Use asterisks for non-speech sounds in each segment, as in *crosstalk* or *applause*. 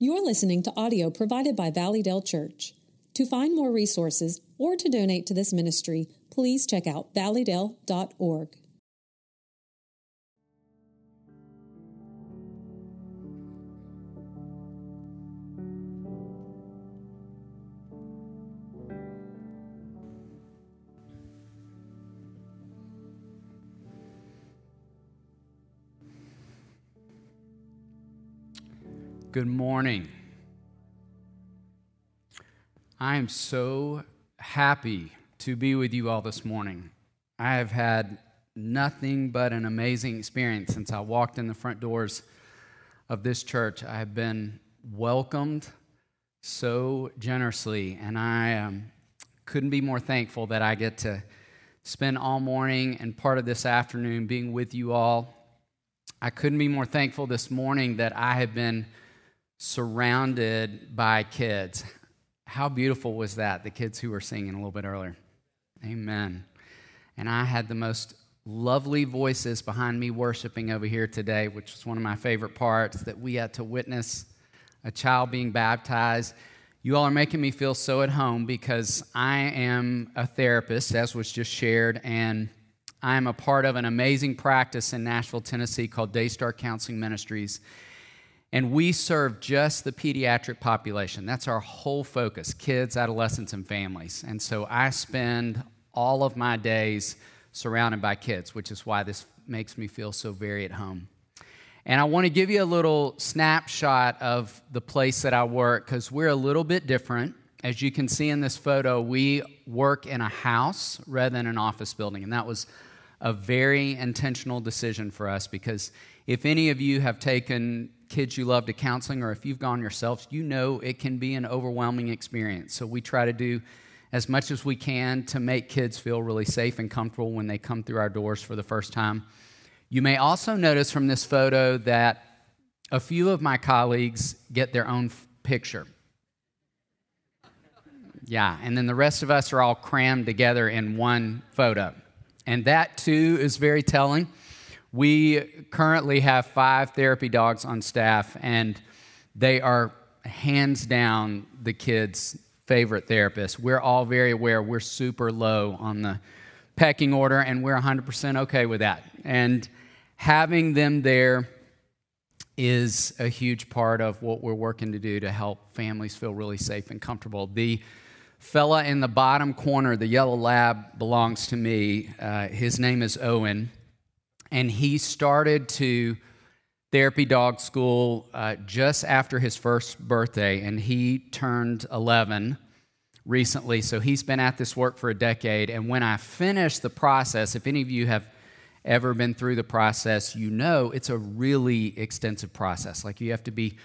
You're listening to audio provided by Valleydale Church. To find more resources or to donate to this ministry, please check out valleydale.org. Good morning. I am so happy to be with you all this morning. I have had nothing but an amazing experience since I walked in the front doors of this church. I have been welcomed so generously, and I um, couldn't be more thankful that I get to spend all morning and part of this afternoon being with you all. I couldn't be more thankful this morning that I have been surrounded by kids. How beautiful was that? The kids who were singing a little bit earlier. Amen. And I had the most lovely voices behind me worshiping over here today, which was one of my favorite parts that we had to witness a child being baptized. You all are making me feel so at home because I am a therapist, as was just shared, and I am a part of an amazing practice in Nashville, Tennessee called Daystar Counseling Ministries. And we serve just the pediatric population. That's our whole focus kids, adolescents, and families. And so I spend all of my days surrounded by kids, which is why this makes me feel so very at home. And I want to give you a little snapshot of the place that I work because we're a little bit different. As you can see in this photo, we work in a house rather than an office building. And that was a very intentional decision for us because if any of you have taken kids you love to counseling, or if you've gone yourself, you know it can be an overwhelming experience. So we try to do as much as we can to make kids feel really safe and comfortable when they come through our doors for the first time. You may also notice from this photo that a few of my colleagues get their own f- picture. Yeah, and then the rest of us are all crammed together in one photo. And that too is very telling. We currently have five therapy dogs on staff, and they are hands down the kids' favorite therapists. We're all very aware we're super low on the pecking order, and we're 100% okay with that. And having them there is a huge part of what we're working to do to help families feel really safe and comfortable. The fella in the bottom corner, the yellow lab, belongs to me. Uh, his name is Owen and he started to therapy dog school uh, just after his first birthday, and he turned 11 recently. So he's been at this work for a decade. And when I finished the process, if any of you have ever been through the process, you know it's a really extensive process. Like you have to be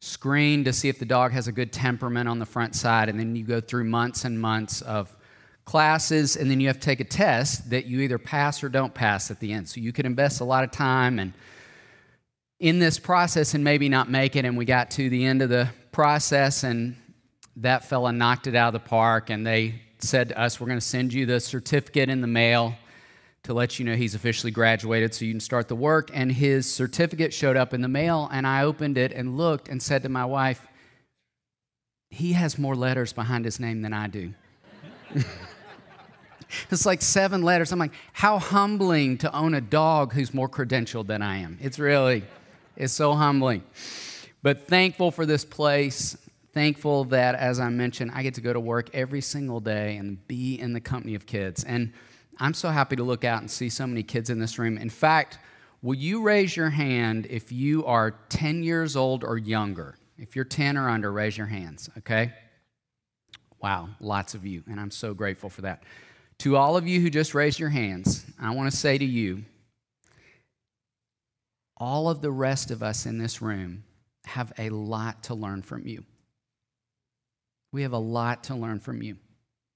screened to see if the dog has a good temperament on the front side, and then you go through months and months of classes, and then you have to take a test that you either pass or don't pass at the end. So you could invest a lot of time and in this process and maybe not make it. And we got to the end of the process, and that fella knocked it out of the park, and they said to us, We're going to send you the certificate in the mail to let you know he's officially graduated so you can start the work. And his certificate showed up in the mail, and I opened it and looked and said to my wife, He has more letters behind his name than I do. *laughs* *laughs* It's like seven letters. I'm like, how humbling to own a dog who's more credentialed than I am. It's really, it's so humbling. But thankful for this place. Thankful that, as I mentioned, I get to go to work every single day and be in the company of kids. And I'm so happy to look out and see so many kids in this room. In fact, will you raise your hand if you are 10 years old or younger? If you're 10 or under, raise your hands, okay? Wow, lots of you, and I'm so grateful for that. To all of you who just raised your hands, I want to say to you all of the rest of us in this room have a lot to learn from you. We have a lot to learn from you.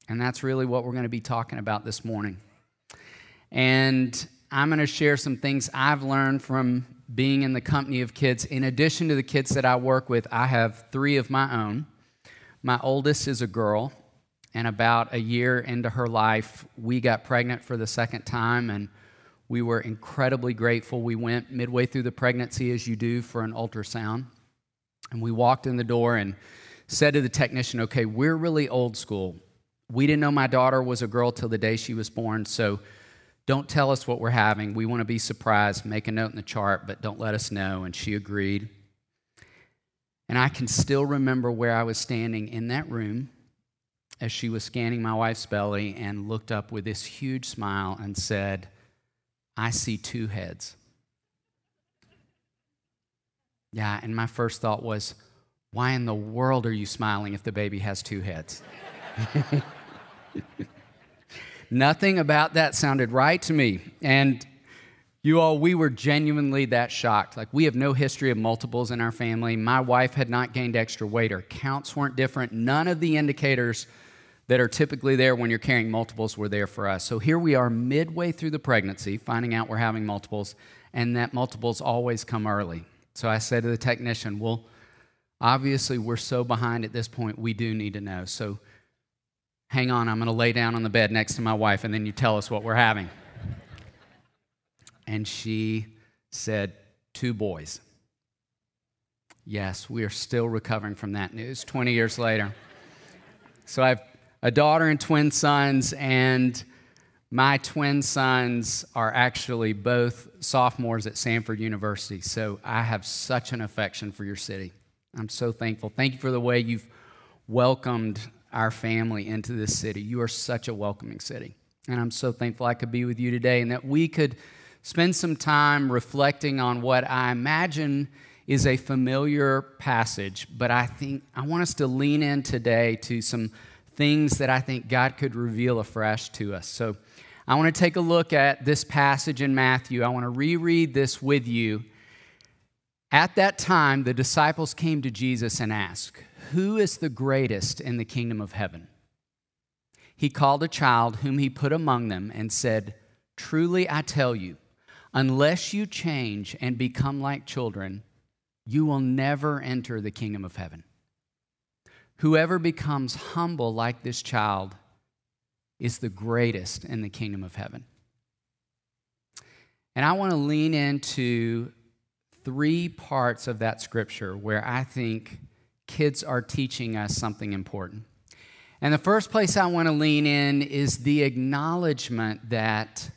And that's really what we're going to be talking about this morning. And I'm going to share some things I've learned from being in the company of kids. In addition to the kids that I work with, I have three of my own. My oldest is a girl, and about a year into her life, we got pregnant for the second time, and we were incredibly grateful. We went midway through the pregnancy, as you do for an ultrasound. And we walked in the door and said to the technician, Okay, we're really old school. We didn't know my daughter was a girl till the day she was born, so don't tell us what we're having. We want to be surprised. Make a note in the chart, but don't let us know. And she agreed. And I can still remember where I was standing in that room as she was scanning my wife's belly and looked up with this huge smile and said, I see two heads. Yeah, and my first thought was, why in the world are you smiling if the baby has two heads? *laughs* Nothing about that sounded right to me. And you all, we were genuinely that shocked. Like, we have no history of multiples in our family. My wife had not gained extra weight, her counts weren't different. None of the indicators that are typically there when you're carrying multiples were there for us. So here we are midway through the pregnancy, finding out we're having multiples, and that multiples always come early. So I said to the technician, Well, obviously we're so behind at this point, we do need to know. So hang on, I'm going to lay down on the bed next to my wife, and then you tell us what we're having. And she said, Two boys. Yes, we are still recovering from that news 20 years later. So I have a daughter and twin sons, and my twin sons are actually both sophomores at Samford University. So I have such an affection for your city. I'm so thankful. Thank you for the way you've welcomed our family into this city. You are such a welcoming city. And I'm so thankful I could be with you today and that we could spend some time reflecting on what I imagine is a familiar passage, but I think I want us to lean in today to some things that I think God could reveal afresh to us. So I want to take a look at this passage in Matthew. I want to reread this with you. At that time, the disciples came to Jesus and asked, who is the greatest in the kingdom of heaven? He called a child whom he put among them and said, Truly I tell you, unless you change and become like children, you will never enter the kingdom of heaven. Whoever becomes humble like this child is the greatest in the kingdom of heaven. And I want to lean into three parts of that scripture where I think kids are teaching us something important. And the first place I want to lean in is the acknowledgement that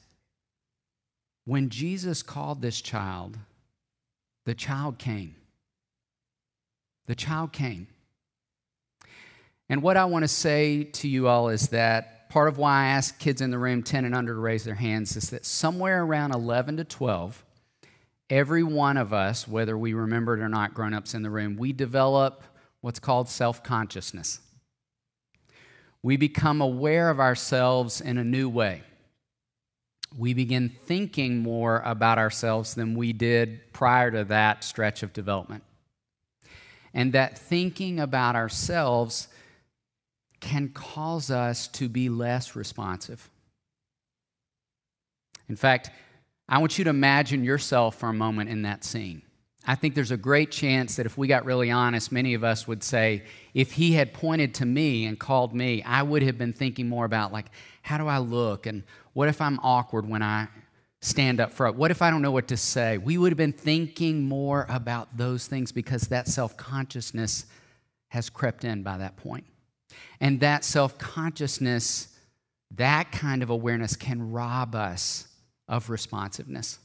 when Jesus called this child, the child came. The child came. And what I want to say to you all is that part of why I ask kids in the room 10 and under to raise their hands is that somewhere around 11 to 12, every one of us, whether we remember it or not, grown ups in the room, we develop what's called self consciousness. We become aware of ourselves in a new way. We begin thinking more about ourselves than we did prior to that stretch of development. And that thinking about ourselves can cause us to be less responsive. In fact, I want you to imagine yourself for a moment in that scene. I think there's a great chance that if we got really honest, many of us would say, if he had pointed to me and called me, I would have been thinking more about, like, how do I look? And what if I'm awkward when I stand up front? What if I don't know what to say? We would have been thinking more about those things because that self consciousness has crept in by that point. And that self consciousness, that kind of awareness can rob us of responsiveness.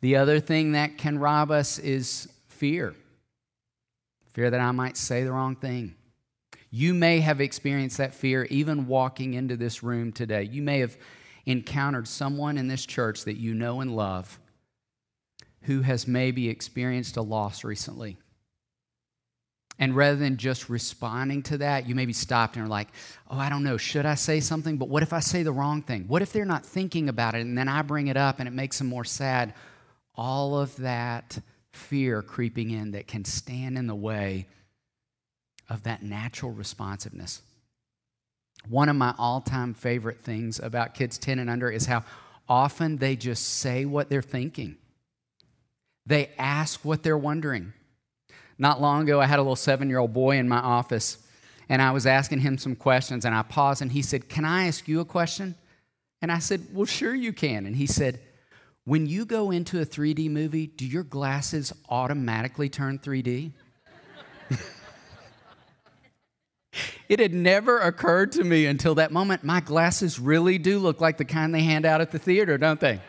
The other thing that can rob us is fear fear that I might say the wrong thing. You may have experienced that fear even walking into this room today. You may have encountered someone in this church that you know and love who has maybe experienced a loss recently. And rather than just responding to that, you maybe stopped and are like, oh, I don't know, should I say something? But what if I say the wrong thing? What if they're not thinking about it and then I bring it up and it makes them more sad? all of that fear creeping in that can stand in the way of that natural responsiveness. One of my all time favorite things about kids 10 and under is how often they just say what they're thinking. They ask what they're wondering. Not long ago, I had a little seven year old boy in my office, and I was asking him some questions, and I paused, and he said, Can I ask you a question? And I said, Well, sure you can. And he said, When you go into a 3D movie, do your glasses automatically turn 3D? *laughs* it had never occurred to me until that moment. My glasses really do look like the kind they hand out at the theater, don't they?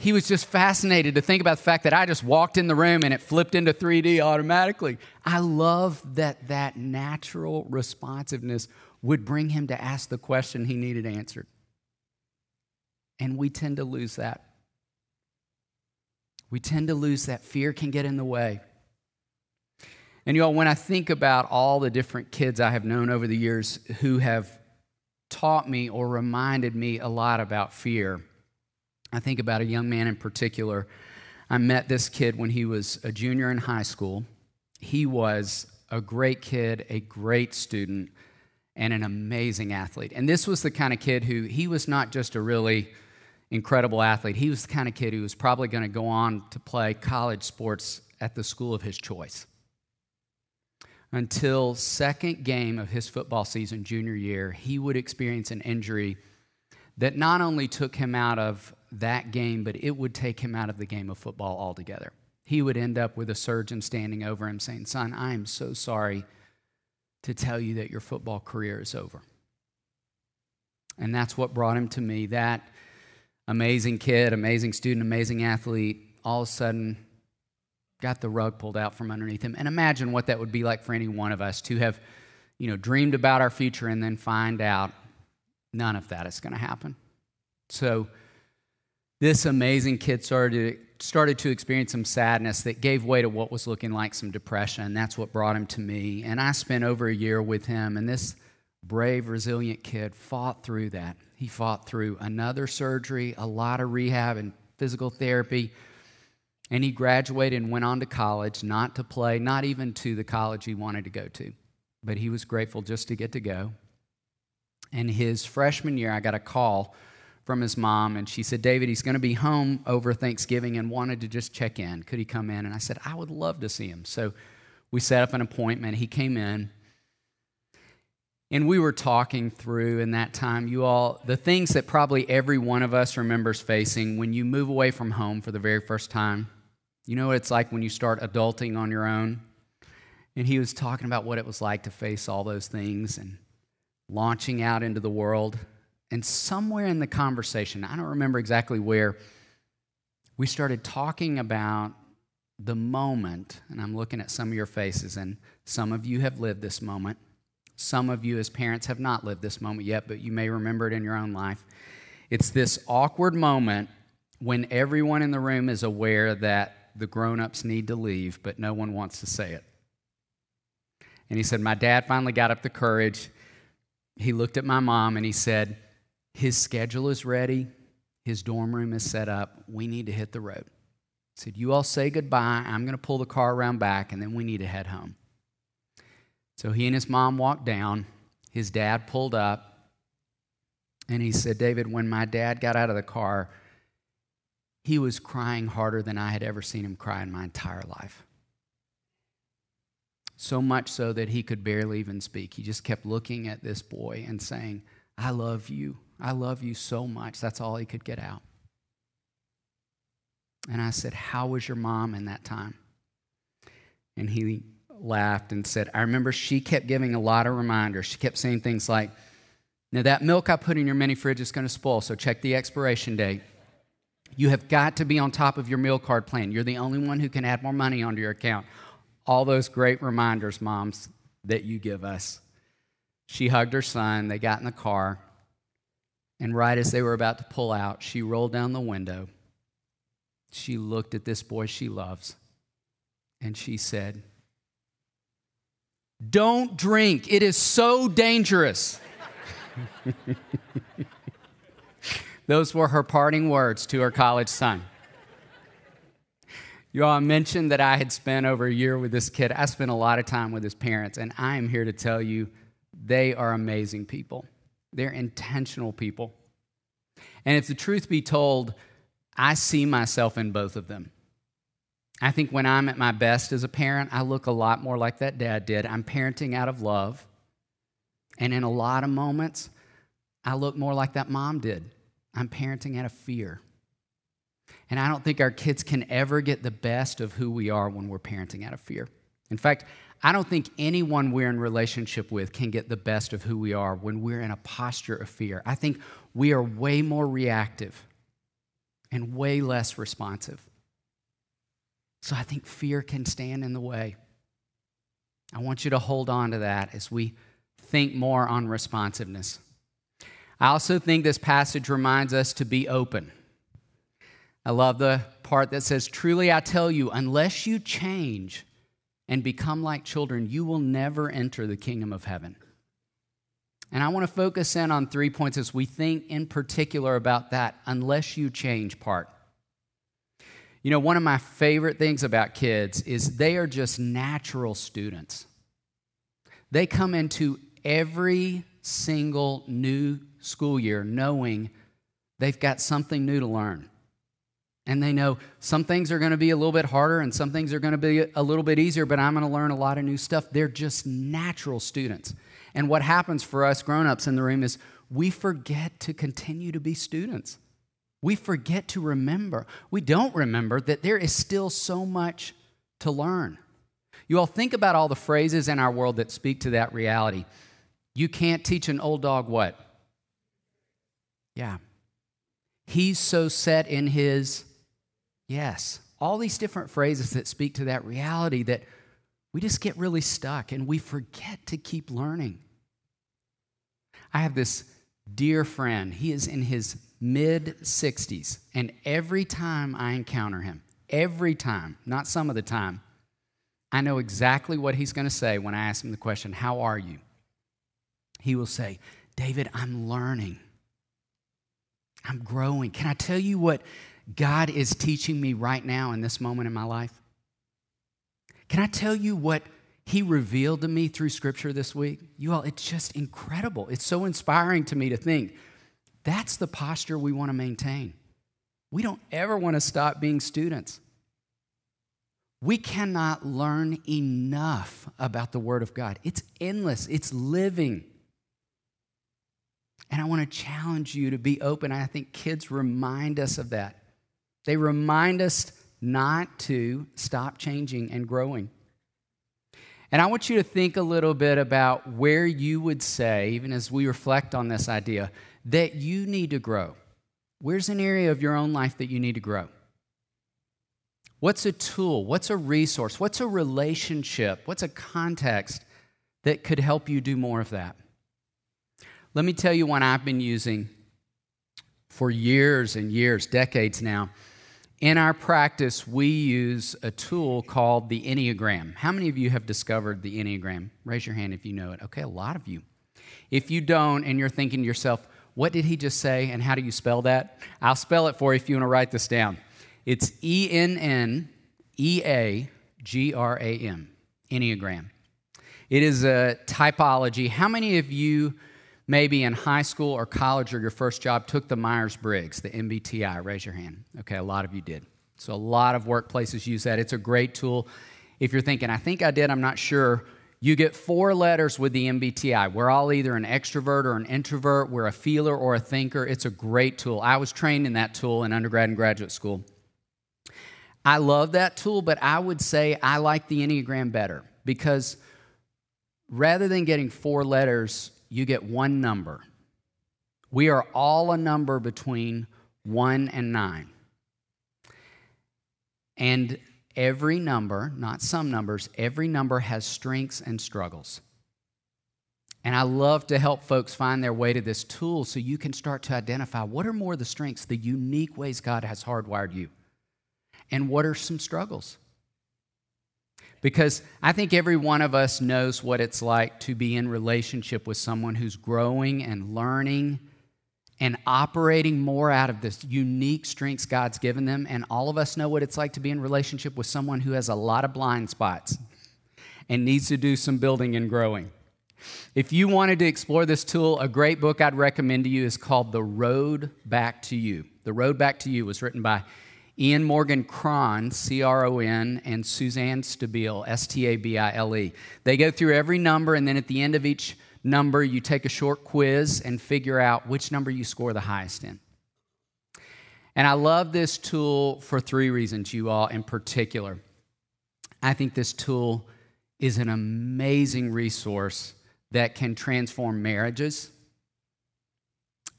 He was just fascinated to think about the fact that I just walked in the room and it flipped into 3D automatically. I love that that natural responsiveness would bring him to ask the question he needed answered. And we tend to lose that. We tend to lose that. Fear can get in the way. And you all, when I think about all the different kids I have known over the years who have taught me or reminded me a lot about fear, I think about a young man in particular. I met this kid when he was a junior in high school. He was a great kid, a great student, and an amazing athlete. And this was the kind of kid who he was not just a really incredible athlete, he was the kind of kid who was probably going to go on to play college sports at the school of his choice. Until second game of his football season junior year, he would experience an injury that not only took him out of that game, but it would take him out of the game of football altogether. He would end up with a surgeon standing over him saying, Son, I am so sorry to tell you that your football career is over. And that's what brought him to me. That amazing kid, amazing student, amazing athlete, all of a sudden got the rug pulled out from underneath him. And imagine what that would be like for any one of us to have, you know, dreamed about our future and then find out none of that is going to happen. So, this amazing kid started to, started to experience some sadness that gave way to what was looking like some depression. That's what brought him to me. And I spent over a year with him, and this brave, resilient kid fought through that. He fought through another surgery, a lot of rehab and physical therapy. And he graduated and went on to college, not to play, not even to the college he wanted to go to. But he was grateful just to get to go. And his freshman year, I got a call from his mom, and she said, David, he's going to be home over Thanksgiving and wanted to just check in. Could he come in? And I said, I would love to see him. So we set up an appointment. He came in. And we were talking through in that time, you all, the things that probably every one of us remembers facing when you move away from home for the very first time. You know what it's like when you start adulting on your own? And he was talking about what it was like to face all those things and launching out into the world. And somewhere in the conversation, I don't remember exactly where, we started talking about the moment, and I'm looking at some of your faces, and some of you have lived this moment. Some of you, as parents, have not lived this moment yet, but you may remember it in your own life. It's this awkward moment when everyone in the room is aware that the grown ups need to leave, but no one wants to say it. And he said, My dad finally got up the courage. He looked at my mom and he said, his schedule is ready, his dorm room is set up. We need to hit the road. He said, You all say goodbye. I'm going to pull the car around back, and then we need to head home. So he and his mom walked down. His dad pulled up, and he said, David, when my dad got out of the car, he was crying harder than I had ever seen him cry in my entire life. So much so that he could barely even speak. He just kept looking at this boy and saying, I love you. I love you so much. That's all he could get out. And I said, How was your mom in that time? And he laughed and said, I remember she kept giving a lot of reminders. She kept saying things like, Now, that milk I put in your mini fridge is going to spoil, so check the expiration date. You have got to be on top of your meal card plan. You're the only one who can add more money onto your account. All those great reminders, moms, that you give us. She hugged her son. They got in the car. And right as they were about to pull out, she rolled down the window. She looked at this boy she loves. And she said, Don't drink. It is so dangerous. *laughs* Those were her parting words to her college son. You all mentioned that I had spent over a year with this kid. I spent a lot of time with his parents, and I am here to tell you they are amazing people. They're intentional people. And if the truth be told, I see myself in both of them. I think when I'm at my best as a parent, I look a lot more like that dad did. I'm parenting out of love. And in a lot of moments, I look more like that mom did. I'm parenting out of fear. And I don't think our kids can ever get the best of who we are when we're parenting out of fear. In fact, I don't think anyone we're in relationship with can get the best of who we are when we're in a posture of fear. I think we are way more reactive and way less responsive. So I think fear can stand in the way. I want you to hold on to that as we think more on responsiveness. I also think this passage reminds us to be open. I love the part that says, Truly I tell you, unless you change and become like children, you will never enter the kingdom of heaven. And I want to focus in on three points as we think in particular about that unless you change part. You know, one of my favorite things about kids is they are just natural students. They come into every single new school year knowing they've got something new to learn. And they know some things are going to be a little bit harder and some things are going to be a little bit easier, but I'm going to learn a lot of new stuff. They're just natural students. And what happens for us grown ups in the room is we forget to continue to be students. We forget to remember. We don't remember that there is still so much to learn. You all think about all the phrases in our world that speak to that reality. You can't teach an old dog what? Yeah. He's so set in his yes. All these different phrases that speak to that reality that we just get really stuck and we forget to keep learning. I have this dear friend. He is in his mid 60s, and every time I encounter him, every time, not some of the time, I know exactly what he's going to say when I ask him the question, How are you? He will say, David, I'm learning. I'm growing. Can I tell you what God is teaching me right now in this moment in my life? Can I tell you what He revealed to me through Scripture this week? You all, it's just incredible. It's so inspiring to me to think that's the posture we want to maintain. We don't ever want to stop being students. We cannot learn enough about the Word of God. It's endless, it's living. And I want to challenge you to be open. I think kids remind us of that. They remind us not to stop changing and growing. And I want you to think a little bit about where you would say, even as we reflect on this idea, that you need to grow. Where's an area of your own life that you need to grow? What's a tool? What's a resource? What's a relationship? What's a context that could help you do more of that? Let me tell you one I've been using for years and years, decades now. In our practice, we use a tool called the Enneagram. How many of you have discovered the Enneagram? Raise your hand if you know it. Okay, a lot of you. If you don't and you're thinking to yourself, what did he just say and how do you spell that? I'll spell it for you if you want to write this down. It's E N N E A G R A M, Enneagram. It is a typology. How many of you, maybe in high school or college or your first job, took the Myers Briggs, the MBTI? Raise your hand. Okay, a lot of you did. So, a lot of workplaces use that. It's a great tool. If you're thinking, I think I did, I'm not sure, you get four letters with the MBTI. We're all either an extrovert or an introvert, we're a feeler or a thinker. It's a great tool. I was trained in that tool in undergrad and graduate school. I love that tool, but I would say I like the Enneagram better because rather than getting four letters, you get one number. We are all a number between one and nine. And every number, not some numbers, every number has strengths and struggles. And I love to help folks find their way to this tool so you can start to identify what are more the strengths, the unique ways God has hardwired you and what are some struggles? Because I think every one of us knows what it's like to be in relationship with someone who's growing and learning and operating more out of this unique strengths God's given them. And all of us know what it's like to be in relationship with someone who has a lot of blind spots and needs to do some building and growing. If you wanted to explore this tool, a great book I'd recommend to you is called The Road Back to You. The Road Back to You was written by Ian Morgan Cron, C R O N, and Suzanne Stabile, S T A B I L E. They go through every number, and then at the end of each number, you take a short quiz and figure out which number you score the highest in. And I love this tool for three reasons, you all in particular. I think this tool is an amazing resource that can transform marriages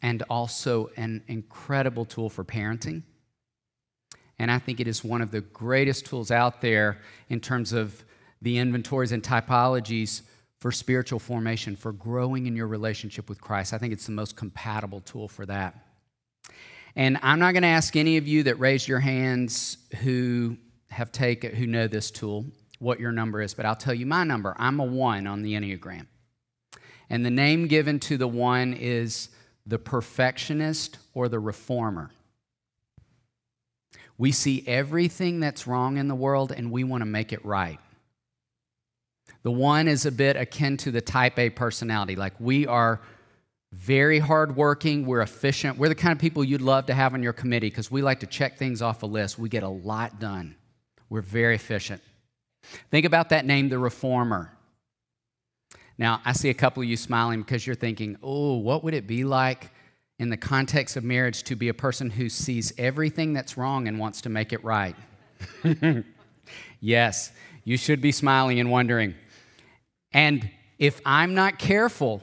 and also an incredible tool for parenting. And I think it is one of the greatest tools out there in terms of the inventories and typologies for spiritual formation, for growing in your relationship with Christ. I think it's the most compatible tool for that. And I'm not going to ask any of you that raised your hands who have taken who know this tool what your number is, but I'll tell you my number. I'm a 1 on the Enneagram. And the name given to the 1 is the perfectionist or the reformer. We see everything that's wrong in the world and we want to make it right. The one is a bit akin to the type A personality. Like we are very hardworking. We're efficient. We're the kind of people you'd love to have on your committee because we like to check things off a list. We get a lot done. We're very efficient. Think about that name, the reformer. Now, I see a couple of you smiling because you're thinking, oh, what would it be like in the context of marriage to be a person who sees everything that's wrong and wants to make it right? *laughs* yes, you should be smiling and wondering. And if I'm not careful,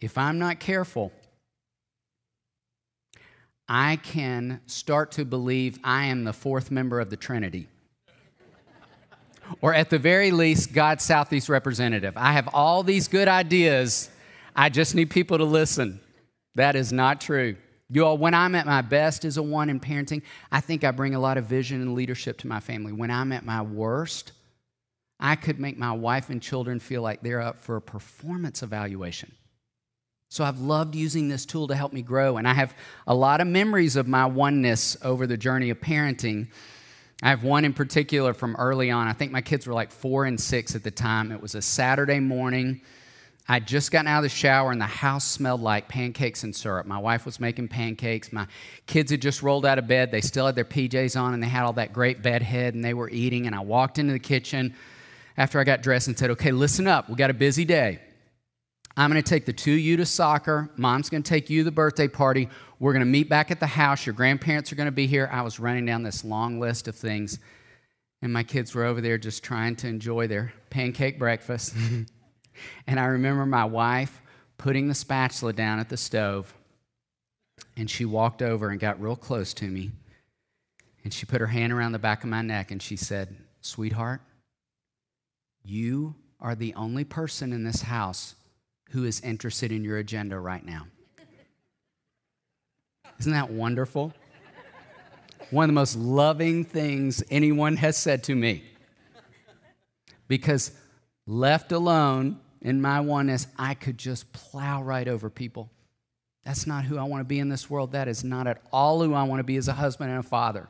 if I'm not careful, I can start to believe I am the fourth member of the Trinity. or at the very least, God's Southeast representative. I have all these good ideas. I just need people to listen. That is not true. You all, when I'm at my best as a one in parenting, I think I bring a lot of vision and leadership to my family. When I'm at my worst, I could make my wife and children feel like they're up for a performance evaluation. So I've loved using this tool to help me grow. And I have a lot of memories of my oneness over the journey of parenting. I have one in particular from early on. I think my kids were like four and six at the time. It was a Saturday morning. I'd just gotten out of the shower and the house smelled like pancakes and syrup. My wife was making pancakes. My kids had just rolled out of bed. They still had their PJs on and they had all that great bed head and they were eating. And I walked into the kitchen after I got dressed and said, Okay, listen up. We got a busy day. I'm going to take the two of you to soccer. Mom's going to take you to the birthday party. We're going to meet back at the house. Your grandparents are going to be here. I was running down this long list of things, and my kids were over there just trying to enjoy their pancake breakfast. *laughs* and I remember my wife putting the spatula down at the stove, and she walked over and got real close to me. And she put her hand around the back of my neck and she said, Sweetheart, you are the only person in this house who is interested in your agenda right now. Isn't that wonderful? One of the most loving things anyone has said to me. Because left alone in my oneness, I could just plow right over people. That's not who I want to be in this world. That is not at all who I want to be as a husband and a father.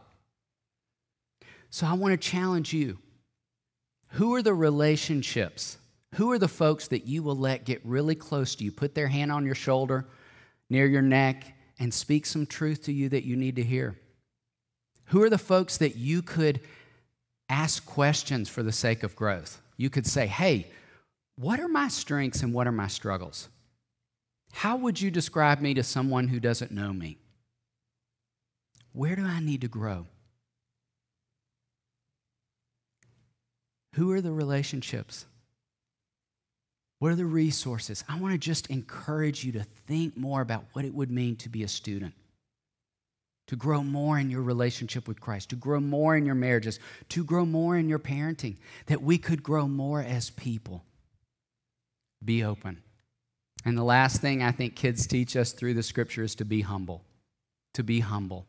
So I want to challenge you. Who are the relationships who are the folks that you will let get really close to you, put their hand on your shoulder, near your neck, and speak some truth to you that you need to hear? Who are the folks that you could ask questions for the sake of growth? You could say, hey, what are my strengths and what are my struggles? How would you describe me to someone who doesn't know me? Where do I need to grow? Who are the relationships what are the resources? I want to just encourage you to think more about what it would mean to be a student, to grow more in your relationship with Christ, to grow more in your marriages, to grow more in your parenting, that we could grow more as people. Be open. And the last thing I think kids teach us through the scripture is to be humble. To be humble.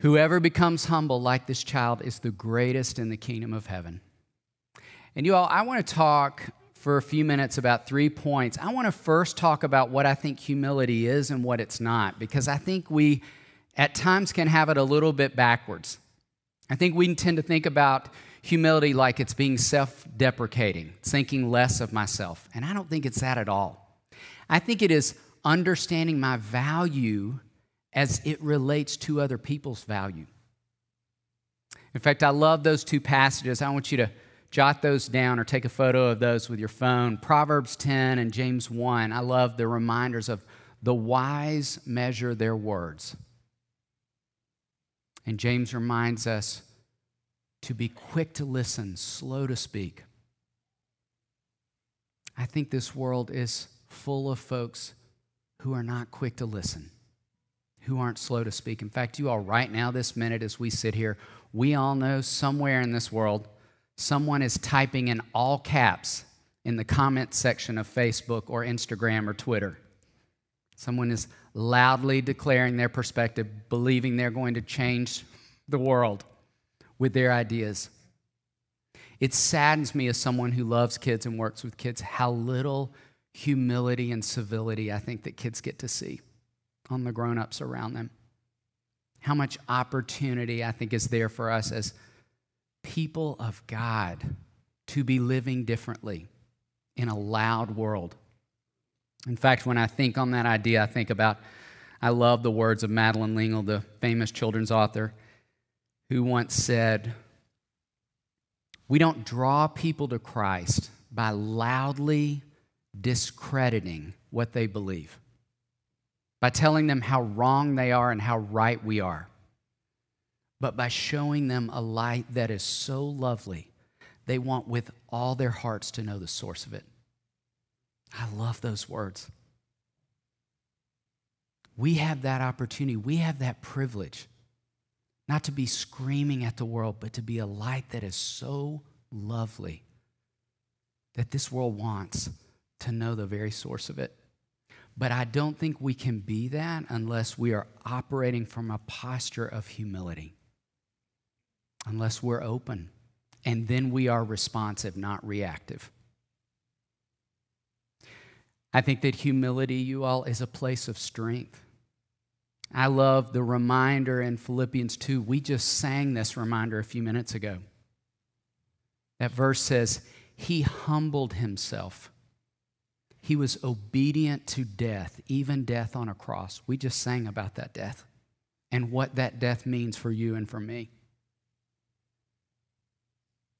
Whoever becomes humble like this child is the greatest in the kingdom of heaven. And you all, I want to talk for a few minutes about three points. I want to first talk about what I think humility is and what it's not, because I think we at times can have it a little bit backwards. I think we tend to think about humility like it's being self deprecating, thinking less of myself. And I don't think it's that at all. I think it is understanding my value as it relates to other people's value. In fact, I love those two passages. I want you to jot those down or take a photo of those with your phone. Proverbs 10 and James 1. I love the reminders of the wise measure their words. And James reminds us to be quick to listen, slow to speak. I think this world is full of folks who are not quick to listen, who aren't slow to speak. In fact, you all, right now, this minute, as we sit here, we all know somewhere in this world, someone is typing in all caps in the comment section of Facebook or Instagram or Twitter. Someone is loudly declaring their perspective, believing they're going to change the world with their ideas. It saddens me as someone who loves kids and works with kids how little humility and civility I think that kids get to see on the grown ups around them. How much opportunity I think is there for us as people of God to be living differently in a loud world. In fact, when I think on that idea, I think about, I love the words of Madeleine L'Engle, the famous children's author, who once said, We don't draw people to Christ by loudly discrediting what they believe, by telling them how wrong they are and how right we are, but by showing them a light that is so lovely, they want with all their hearts to know the source of it. I love those words. We have that opportunity, we have that privilege not to be screaming at the world, but to be a light that is so lovely that this world wants to know the very source of it. But I don't think we can be that unless we are operating from a posture of humility, unless we're open. And then we are responsive, not reactive. I think that humility, you all, is a place of strength. I love the reminder in Philippians 2. We just sang this reminder a few minutes ago. That verse says, He humbled Himself. He was obedient to death, even death on a cross. We just sang about that death and what that death means for you and for me.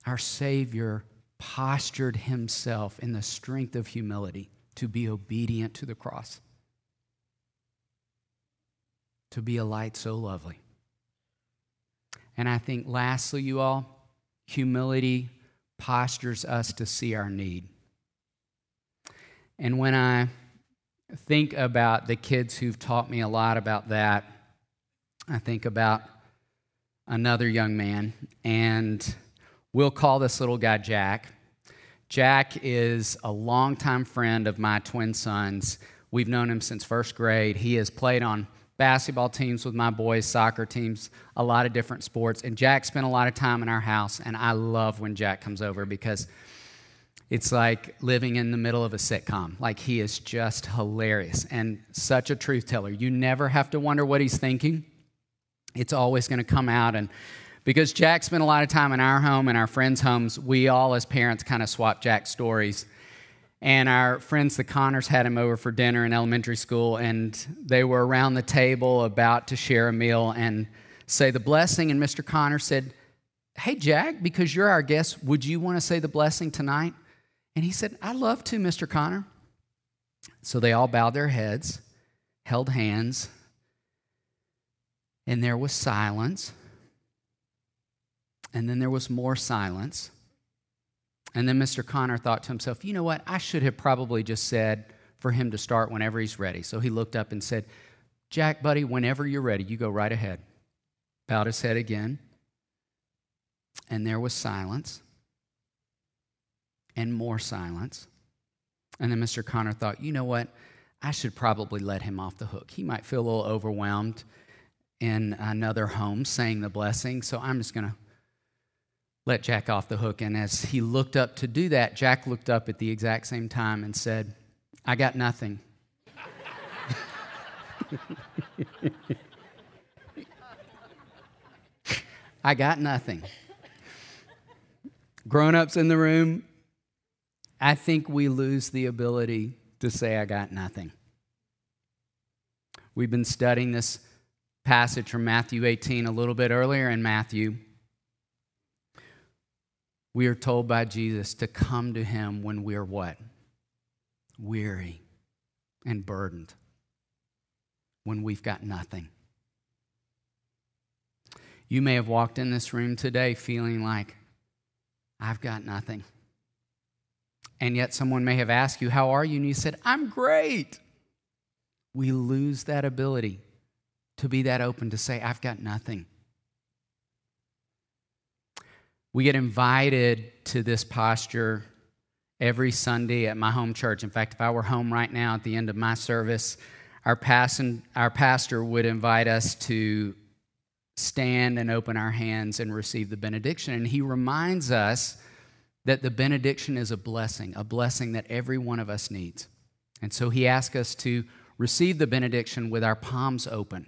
Our Savior postured Himself in the strength of humility to be obedient to the cross to be a light so lovely. And I think, lastly, you all, humility postures us to see our need. And when I think about the kids who've taught me a lot about that, I think about another young man, and we'll call this little guy Jack. Jack is a longtime friend of my twin sons. We've known him since first grade. He has played on basketball teams with my boys, soccer teams, a lot of different sports. And Jack spent a lot of time in our house, and I love when Jack comes over because it's like living in the middle of a sitcom. Like he is just hilarious and such a truth teller. You never have to wonder what he's thinking. It's always going to come out and because Jack spent a lot of time in our home and our friends' homes, we all as parents kind of swap Jack's stories and our friends, the Connors, had him over for dinner in elementary school, and they were around the table about to share a meal and say the blessing. And Mr. Connor said, Hey, Jack, because you're our guest, would you want to say the blessing tonight? And he said, I'd love to, Mr. Connor. So they all bowed their heads, held hands, and there was silence. And then there was more silence. And then Mr. Connor thought to himself, you know what? I should have probably just said for him to start whenever he's ready. So he looked up and said, Jack, buddy, whenever you're ready, you go right ahead. Bowed his head again. And there was silence and more silence. And then Mr. Connor thought, you know what? I should probably let him off the hook. He might feel a little overwhelmed in another home saying the blessing. So I'm just going to let Jack off the hook. And as he looked up to do that, Jack looked up at the exact same time and said, I got nothing. *laughs* I got nothing. Grown ups in the room, I think we lose the ability to say, I got nothing. We've been studying this passage from Matthew 18 a little bit earlier in Matthew we are told by Jesus to come to him when we're what? Weary and burdened, when we've got nothing. You may have walked in this room today feeling like, I've got nothing. And yet someone may have asked you, How are you? And you said, I'm great. We lose that ability to be that open to say, I've got nothing. We get invited to this posture every Sunday at my home church. In fact, if I were home right now at the end of my service, our, pastor, our pastor would invite us to stand and open our hands and receive the benediction. And he reminds us that the benediction is a blessing, a blessing that every one of us needs. And so he asks us to receive the benediction with our palms open.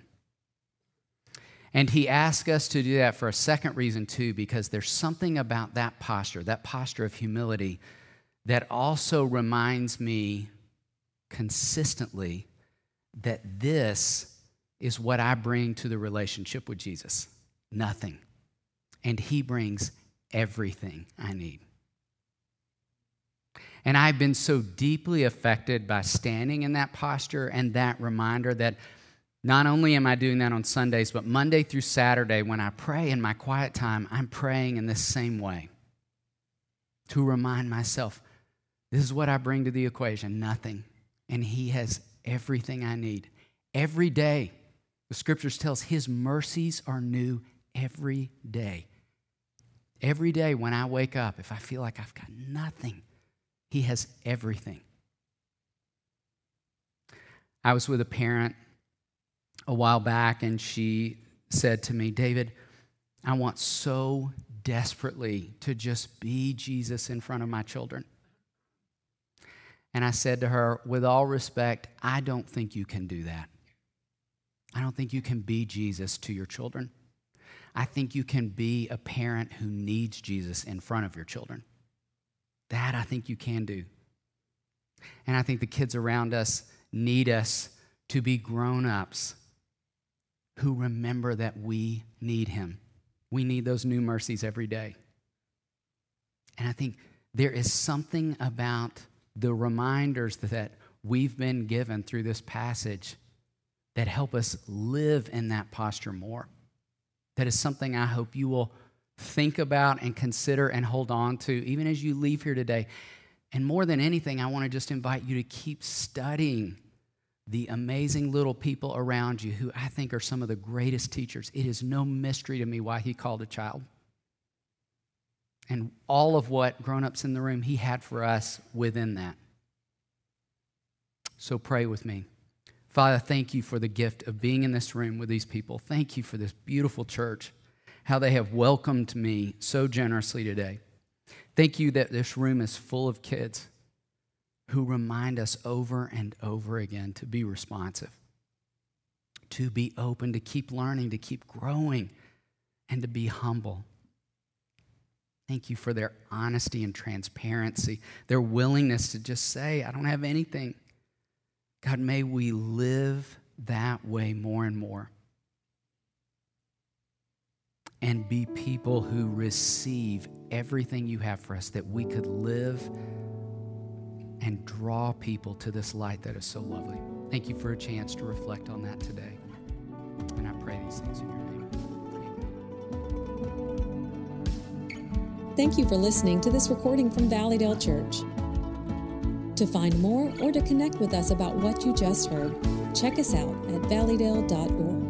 And he asks us to do that for a second reason, too, because there's something about that posture, that posture of humility, that also reminds me consistently that this is what I bring to the relationship with Jesus nothing. And he brings everything I need. And I've been so deeply affected by standing in that posture and that reminder that not only am I doing that on Sundays, but Monday through Saturday, when I pray in my quiet time, I'm praying in this same way to remind myself this is what I bring to the equation nothing. And He has everything I need. Every day, the scriptures tell us His mercies are new every day. Every day when I wake up, if I feel like I've got nothing, He has everything. I was with a parent a while back, and she said to me, David, I want so desperately to just be Jesus in front of my children. And I said to her, with all respect, I don't think you can do that. I don't think you can be Jesus to your children. I think you can be a parent who needs Jesus in front of your children. That I think you can do. And I think the kids around us need us to be grown ups who remember that we need Him. We need those new mercies every day. And I think there is something about the reminders that we've been given through this passage that help us live in that posture more. That is something I hope you will think about and consider and hold on to even as you leave here today. And more than anything, I want to just invite you to keep studying the amazing little people around you who I think are some of the greatest teachers. It is no mystery to me why he called a child. And all of what grown ups in the room he had for us within that. So pray with me. Father, thank you for the gift of being in this room with these people. Thank you for this beautiful church, how they have welcomed me so generously today. Thank you that this room is full of kids who remind us over and over again to be responsive, to be open, to keep learning, to keep growing, and to be humble. Thank you for their honesty and transparency, their willingness to just say, I don't have anything. God, may we live that way more and more and be people who receive everything you have for us, that we could live and draw people to this light that is so lovely. Thank you for a chance to reflect on that today. And I pray these things in your name. Thank you for listening to this recording from Valleydale Church. To find more or to connect with us about what you just heard, check us out at valleydale.org.